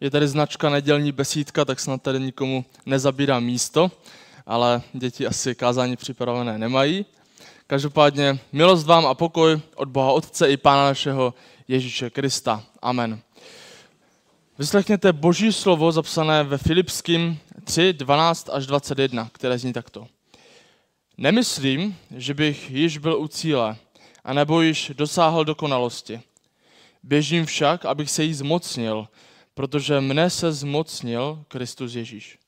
Je tady značka nedělní besídka, tak snad tady nikomu nezabírá místo, ale děti asi kázání připravené nemají. Každopádně milost vám a pokoj od Boha Otce i Pána našeho Ježíše Krista. Amen. Vyslechněte boží slovo zapsané ve Filipským 3, 12 až 21, které zní takto. Nemyslím, že bych již byl u cíle, anebo již dosáhl dokonalosti. Běžím však, abych se jí zmocnil, protože mne se zmocnil Kristus Ježíš.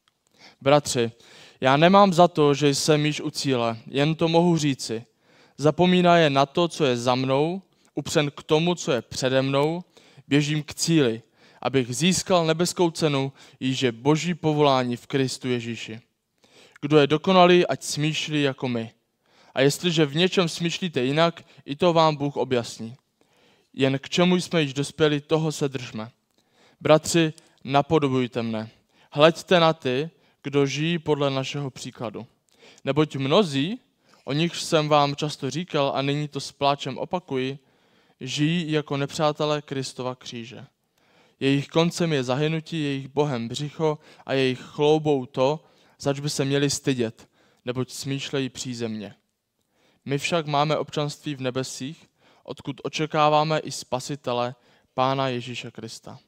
Bratři, já nemám za to, že jsem již u cíle, jen to mohu říci. Zapomíná je na to, co je za mnou, upřen k tomu, co je přede mnou, běžím k cíli, abych získal nebeskou cenu, již je boží povolání v Kristu Ježíši. Kdo je dokonalý, ať smýšlí jako my. A jestliže v něčem smýšlíte jinak, i to vám Bůh objasní. Jen k čemu jsme již dospěli, toho se držme. Bratři, napodobujte mne. Hleďte na ty, kdo žijí podle našeho příkladu. Neboť mnozí, o nich jsem vám často říkal a nyní to s pláčem opakuji, žijí jako nepřátelé Kristova kříže. Jejich koncem je zahynutí, jejich bohem břicho a jejich chloubou to, zač by se měli stydět, neboť smýšlejí přízemně. My však máme občanství v nebesích, odkud očekáváme i spasitele, Pána Ježíše Krista.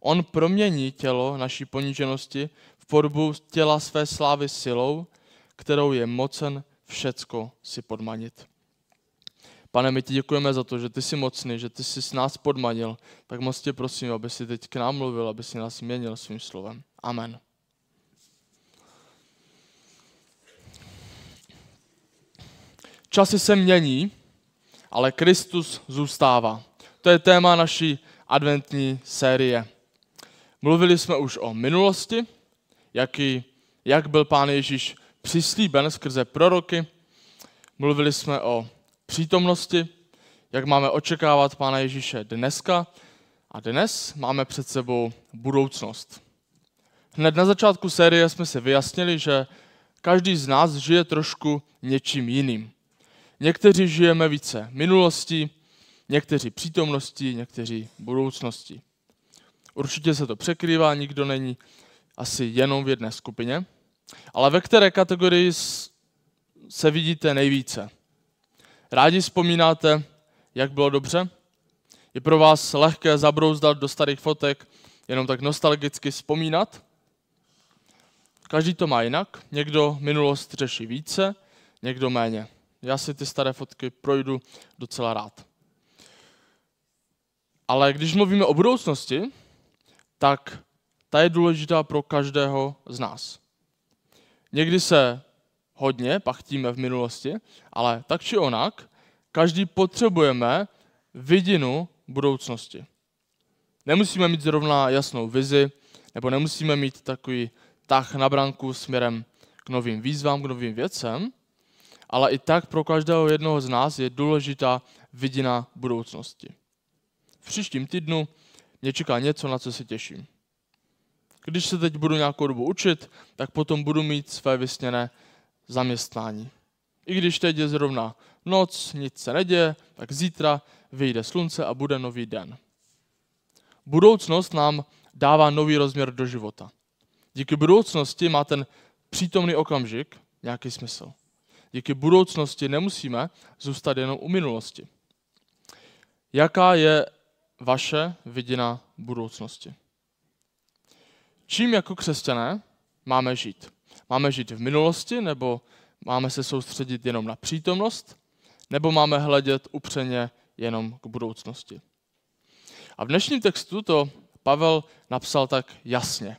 On promění tělo naší poníženosti v podobu těla své slávy silou, kterou je mocen všecko si podmanit. Pane, my ti děkujeme za to, že ty jsi mocný, že ty jsi s nás podmanil, tak moc tě prosím, aby si teď k nám mluvil, aby si nás měnil svým slovem. Amen. Časy se mění, ale Kristus zůstává. To je téma naší adventní série. Mluvili jsme už o minulosti, jaký, jak byl Pán Ježíš přislíben skrze proroky. Mluvili jsme o přítomnosti, jak máme očekávat Pána Ježíše dneska a dnes máme před sebou budoucnost. Hned na začátku série jsme si vyjasnili, že každý z nás žije trošku něčím jiným. Někteří žijeme více minulosti, někteří přítomnosti, někteří budoucnosti. Určitě se to překrývá, nikdo není asi jenom v jedné skupině. Ale ve které kategorii se vidíte nejvíce? Rádi vzpomínáte, jak bylo dobře? Je pro vás lehké zabrouzdat do starých fotek, jenom tak nostalgicky vzpomínat? Každý to má jinak. Někdo minulost řeší více, někdo méně. Já si ty staré fotky projdu docela rád. Ale když mluvíme o budoucnosti, tak ta je důležitá pro každého z nás. Někdy se hodně pachtíme v minulosti, ale tak či onak, každý potřebujeme vidinu budoucnosti. Nemusíme mít zrovna jasnou vizi, nebo nemusíme mít takový tah na branku směrem k novým výzvám, k novým věcem, ale i tak pro každého jednoho z nás je důležitá vidina budoucnosti. V příštím týdnu mě čeká něco, na co se těším. Když se teď budu nějakou dobu učit, tak potom budu mít své vysněné zaměstnání. I když teď je zrovna noc, nic se neděje, tak zítra vyjde slunce a bude nový den. Budoucnost nám dává nový rozměr do života. Díky budoucnosti má ten přítomný okamžik nějaký smysl. Díky budoucnosti nemusíme zůstat jenom u minulosti. Jaká je vaše vidina budoucnosti? Čím jako křesťané máme žít? Máme žít v minulosti, nebo máme se soustředit jenom na přítomnost, nebo máme hledět upřeně jenom k budoucnosti? A v dnešním textu to Pavel napsal tak jasně.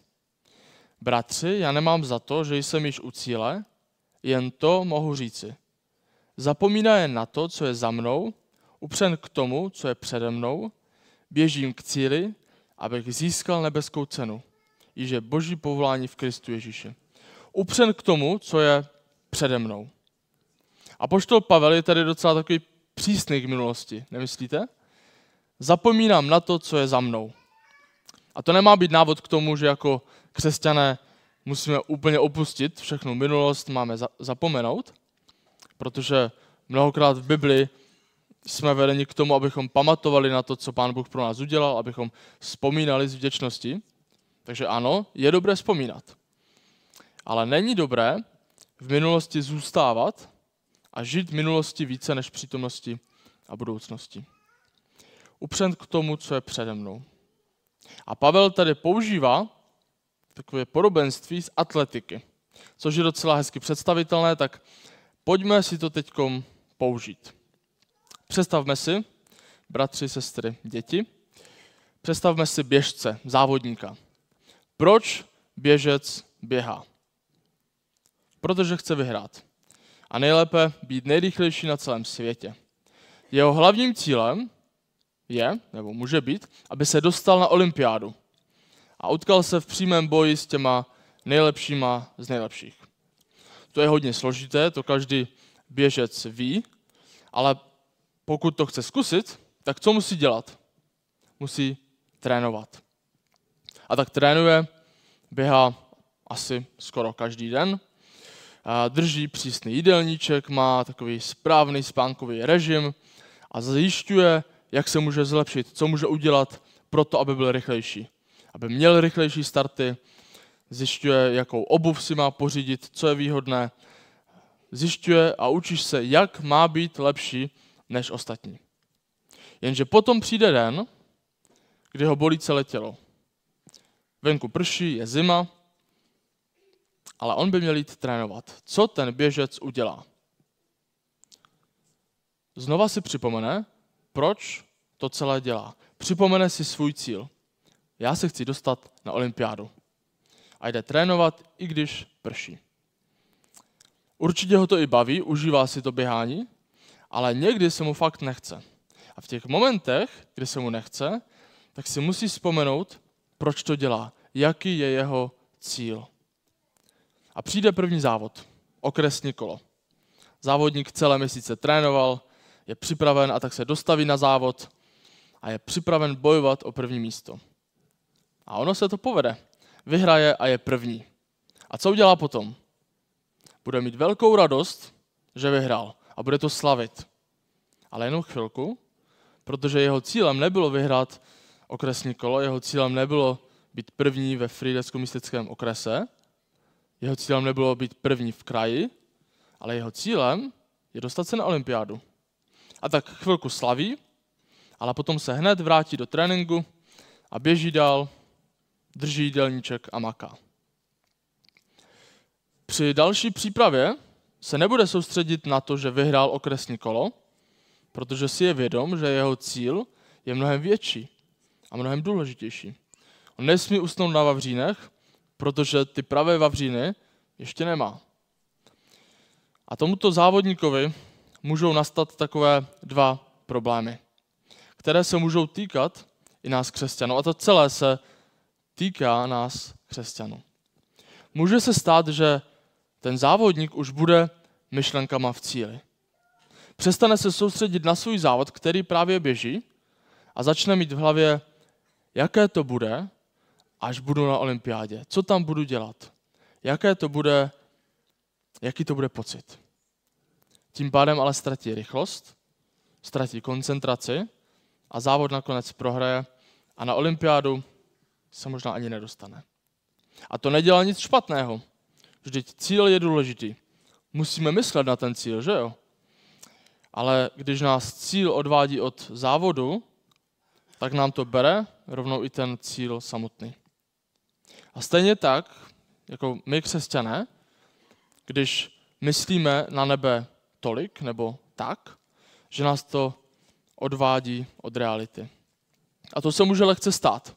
Bratři, já nemám za to, že jsem již u cíle, jen to mohu říci. Zapomíná jen na to, co je za mnou, upřen k tomu, co je přede mnou, běžím k cíli, abych získal nebeskou cenu, již je boží povolání v Kristu Ježíši. Upřen k tomu, co je přede mnou. A poštol Pavel je tady docela takový přísný k minulosti, nemyslíte? Zapomínám na to, co je za mnou. A to nemá být návod k tomu, že jako křesťané musíme úplně opustit všechnu minulost, máme za, zapomenout, protože mnohokrát v Bibli jsme vedeni k tomu, abychom pamatovali na to, co Pán Bůh pro nás udělal, abychom vzpomínali z vděčnosti. Takže ano, je dobré vzpomínat. Ale není dobré v minulosti zůstávat a žít v minulosti více než přítomnosti a budoucnosti. Upřent k tomu, co je přede mnou. A Pavel tady používá takové podobenství z atletiky, což je docela hezky představitelné, tak pojďme si to teď použít. Představme si, bratři, sestry, děti, představme si běžce, závodníka. Proč běžec běhá? Protože chce vyhrát. A nejlépe být nejrychlejší na celém světě. Jeho hlavním cílem je, nebo může být, aby se dostal na olympiádu a utkal se v přímém boji s těma nejlepšíma z nejlepších. To je hodně složité, to každý běžec ví, ale pokud to chce zkusit, tak co musí dělat? Musí trénovat. A tak trénuje, běhá asi skoro každý den, drží přísný jídelníček, má takový správný spánkový režim a zjišťuje, jak se může zlepšit, co může udělat pro to, aby byl rychlejší. Aby měl rychlejší starty, zjišťuje, jakou obuv si má pořídit, co je výhodné, zjišťuje a učíš se, jak má být lepší než ostatní. Jenže potom přijde den, kdy ho bolí celé tělo. Venku prší, je zima, ale on by měl jít trénovat. Co ten běžec udělá? Znova si připomene, proč to celé dělá. Připomene si svůj cíl. Já se chci dostat na olympiádu. A jde trénovat, i když prší. Určitě ho to i baví, užívá si to běhání, ale někdy se mu fakt nechce. A v těch momentech, kdy se mu nechce, tak si musí vzpomenout, proč to dělá, jaký je jeho cíl. A přijde první závod, okresní kolo. Závodník celé měsíce trénoval, je připraven a tak se dostaví na závod a je připraven bojovat o první místo. A ono se to povede. Vyhraje a je první. A co udělá potom? Bude mít velkou radost, že vyhrál a bude to slavit. Ale jenom chvilku, protože jeho cílem nebylo vyhrát okresní kolo, jeho cílem nebylo být první ve Frýdecko-Místeckém okrese, jeho cílem nebylo být první v kraji, ale jeho cílem je dostat se na olympiádu. A tak chvilku slaví, ale potom se hned vrátí do tréninku a běží dál, drží jídelníček a maká. Při další přípravě se nebude soustředit na to, že vyhrál okresní kolo, protože si je vědom, že jeho cíl je mnohem větší a mnohem důležitější. On nesmí usnout na Vavřínech, protože ty pravé Vavříny ještě nemá. A tomuto závodníkovi můžou nastat takové dva problémy, které se můžou týkat i nás křesťanů. A to celé se týká nás křesťanů. Může se stát, že ten závodník už bude myšlenkama v cíli. Přestane se soustředit na svůj závod, který právě běží a začne mít v hlavě, jaké to bude, až budu na olympiádě. Co tam budu dělat? Jaké to bude, jaký to bude pocit? Tím pádem ale ztratí rychlost, ztratí koncentraci a závod nakonec prohraje a na olympiádu se možná ani nedostane. A to nedělá nic špatného. Vždyť cíl je důležitý. Musíme myslet na ten cíl, že jo? Ale když nás cíl odvádí od závodu, tak nám to bere rovnou i ten cíl samotný. A stejně tak, jako my křesťané, když myslíme na nebe tolik nebo tak, že nás to odvádí od reality. A to se může lehce stát.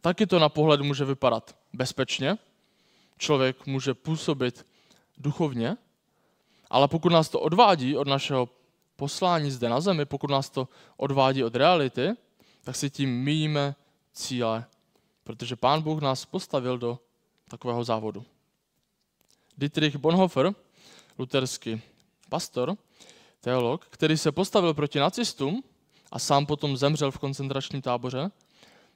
Taky to na pohled může vypadat bezpečně, člověk může působit duchovně, ale pokud nás to odvádí od našeho poslání zde na zemi, pokud nás to odvádí od reality, tak si tím míjíme cíle, protože Pán Bůh nás postavil do takového závodu. Dietrich Bonhoeffer, luterský pastor, teolog, který se postavil proti nacistům a sám potom zemřel v koncentračním táboře,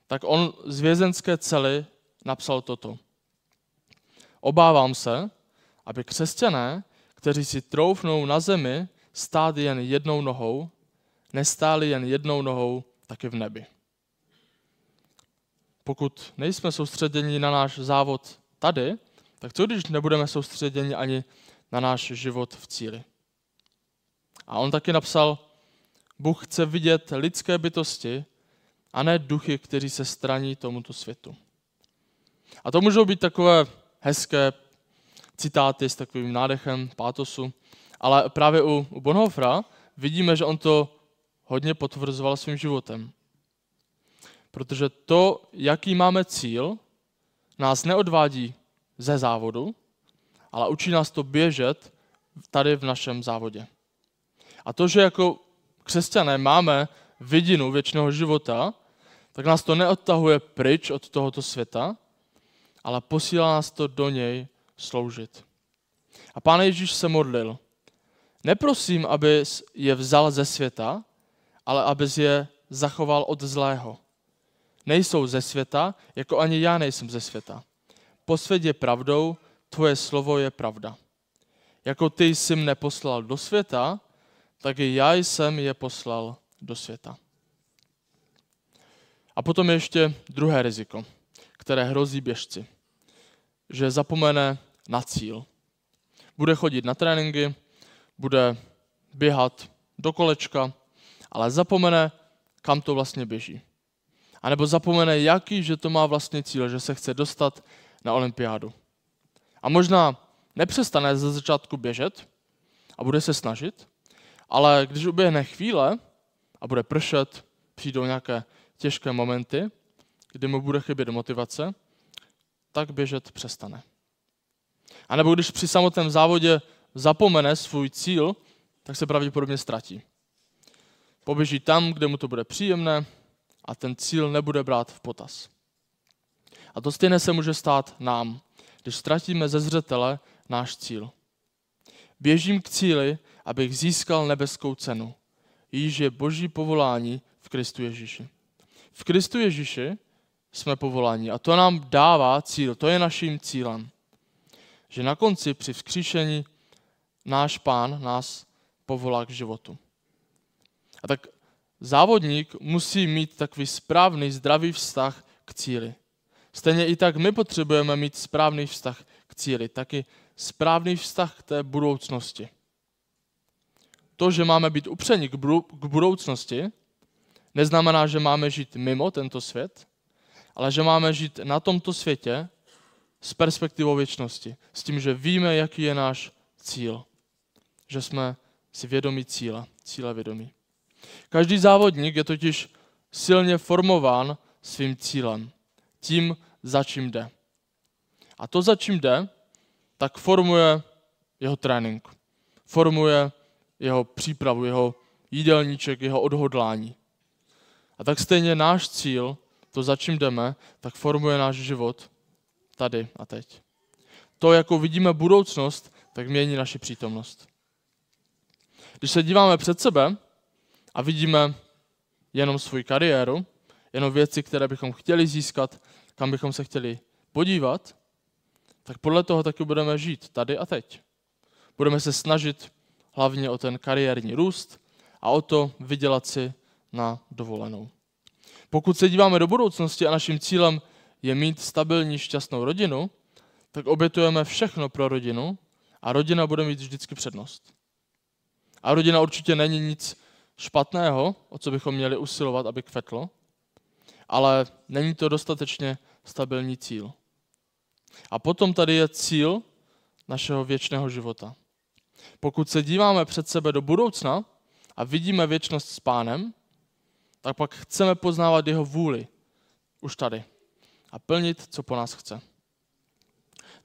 tak on z vězenské cely napsal toto. Obávám se, aby křesťané, kteří si troufnou na zemi stát jen jednou nohou, nestáli jen jednou nohou taky v nebi. pokud nejsme soustředěni na náš závod tady, tak co když nebudeme soustředěni ani na náš život v cíli? A on taky napsal, Bůh chce vidět lidské bytosti a ne duchy, kteří se straní tomuto světu. A to můžou být takové hezké citáty s takovým nádechem, pátosu, ale právě u, u Bonhofra vidíme, že on to hodně potvrzoval svým životem. Protože to, jaký máme cíl, nás neodvádí ze závodu, ale učí nás to běžet tady v našem závodě. A to, že jako křesťané máme vidinu věčného života, tak nás to neodtahuje pryč od tohoto světa, ale posílá nás to do něj sloužit. A pán Ježíš se modlil. Neprosím, aby je vzal ze světa, ale aby je zachoval od zlého. Nejsou ze světa, jako ani já nejsem ze světa. Posvěd je pravdou, tvoje slovo je pravda. Jako ty jsi mne poslal do světa, tak i já jsem je poslal do světa. A potom ještě druhé riziko, které hrozí běžci. Že zapomene na cíl. Bude chodit na tréninky, bude běhat do kolečka, ale zapomene, kam to vlastně běží. A nebo zapomene, jaký, že to má vlastně cíl, že se chce dostat na olympiádu. A možná nepřestane ze začátku běžet a bude se snažit, ale když uběhne chvíle a bude pršet, přijdou nějaké těžké momenty, kdy mu bude chybět motivace, tak běžet přestane. A nebo když při samotném závodě zapomene svůj cíl, tak se pravděpodobně ztratí. Poběží tam, kde mu to bude příjemné a ten cíl nebude brát v potaz. A to stejné se může stát nám, když ztratíme ze zřetele náš cíl. Běžím k cíli, abych získal nebeskou cenu. Již je boží povolání v Kristu Ježíši. V Kristu Ježíši jsme povoláni a to nám dává cíl, to je naším cílem. Že na konci při vzkříšení náš pán nás povolá k životu. A tak závodník musí mít takový správný, zdravý vztah k cíli. Stejně i tak my potřebujeme mít správný vztah k cíli, taky správný vztah k té budoucnosti. To, že máme být upřeni k budoucnosti, neznamená, že máme žít mimo tento svět, ale že máme žít na tomto světě s perspektivou věčnosti. S tím, že víme, jaký je náš cíl. Že jsme si vědomí cíle, cíle vědomí. Každý závodník je totiž silně formován svým cílem, tím, za čím jde. A to, za čím jde, tak formuje jeho trénink, formuje jeho přípravu, jeho jídelníček, jeho odhodlání. A tak stejně náš cíl, to, za čím jdeme, tak formuje náš život tady a teď. To, jako vidíme budoucnost, tak mění naši přítomnost. Když se díváme před sebe a vidíme jenom svou kariéru, jenom věci, které bychom chtěli získat, kam bychom se chtěli podívat, tak podle toho taky budeme žít tady a teď. Budeme se snažit hlavně o ten kariérní růst a o to vydělat si na dovolenou. Pokud se díváme do budoucnosti a naším cílem je mít stabilní, šťastnou rodinu, tak obětujeme všechno pro rodinu a rodina bude mít vždycky přednost. A rodina určitě není nic špatného, o co bychom měli usilovat, aby kvetlo, ale není to dostatečně stabilní cíl. A potom tady je cíl našeho věčného života. Pokud se díváme před sebe do budoucna a vidíme věčnost s pánem, tak pak chceme poznávat jeho vůli už tady a plnit, co po nás chce.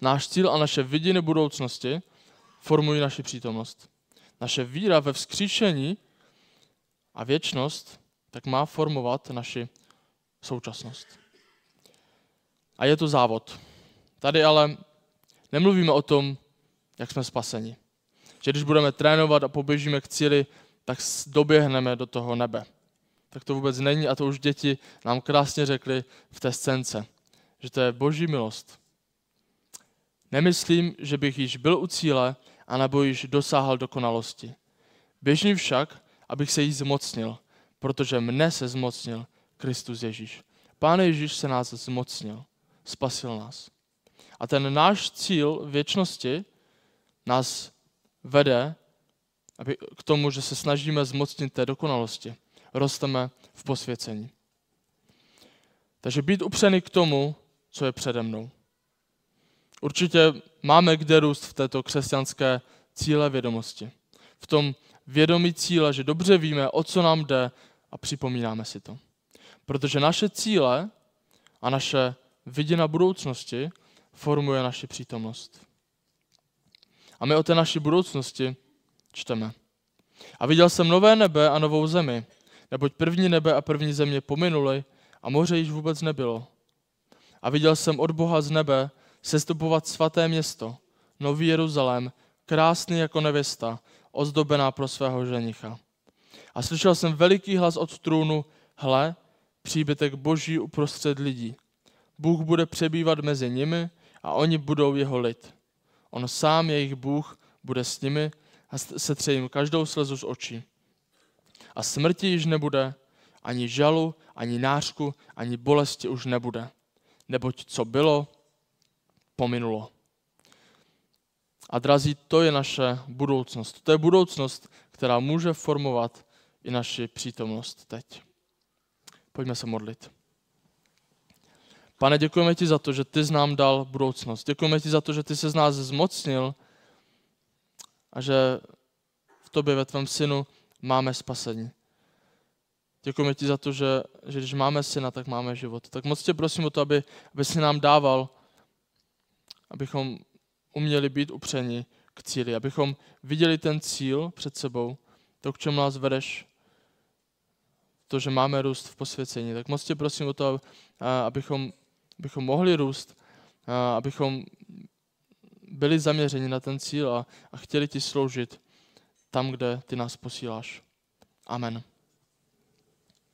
Náš cíl a naše vidění budoucnosti formují naši přítomnost. Naše víra ve vzkříšení a věčnost tak má formovat naši současnost. A je to závod. Tady ale nemluvíme o tom, jak jsme spaseni. Že když budeme trénovat a poběžíme k cíli, tak doběhneme do toho nebe. Tak to vůbec není a to už děti nám krásně řekly v té scénce, že to je boží milost. Nemyslím, že bych již byl u cíle, anebo již dosáhl dokonalosti. Běžím však, abych se jí zmocnil, protože mne se zmocnil Kristus Ježíš. Pán Ježíš se nás zmocnil, spasil nás. A ten náš cíl věčnosti nás vede k tomu, že se snažíme zmocnit té dokonalosti. Rosteme v posvěcení. Takže být upřený k tomu, co je přede mnou. Určitě máme kde růst v této křesťanské cíle vědomosti. V tom vědomí cíle, že dobře víme, o co nám jde a připomínáme si to. Protože naše cíle a naše viděna budoucnosti formuje naši přítomnost. A my o té naší budoucnosti čteme. A viděl jsem nové nebe a novou zemi, neboť první nebe a první země pominuly a moře již vůbec nebylo. A viděl jsem od Boha z nebe sestupovat svaté město, nový Jeruzalém, krásný jako nevěsta, ozdobená pro svého ženicha. A slyšel jsem veliký hlas od trůnu, hle, příbytek boží uprostřed lidí. Bůh bude přebývat mezi nimi a oni budou jeho lid. On sám, jejich Bůh, bude s nimi a setře jim každou slzu z očí. A smrti již nebude, ani žalu, ani nářku, ani bolesti už nebude. Neboť co bylo, pominulo. A drazí, to je naše budoucnost. To je budoucnost, která může formovat i naši přítomnost teď. Pojďme se modlit. Pane, děkujeme ti za to, že ty z nám dal budoucnost. Děkujeme ti za to, že ty se z nás zmocnil a že v tobě, ve tvém synu, máme spasení. Děkujeme ti za to, že, že když máme syna, tak máme život. Tak moc tě prosím o to, aby, aby si nám dával, abychom uměli být upřeni k cíli, abychom viděli ten cíl před sebou, to, k čemu nás vedeš, to, že máme růst v posvěcení. Tak moc tě prosím o to, abychom, abychom mohli růst, abychom byli zaměřeni na ten cíl a, a chtěli ti sloužit tam, kde ty nás posíláš. Amen.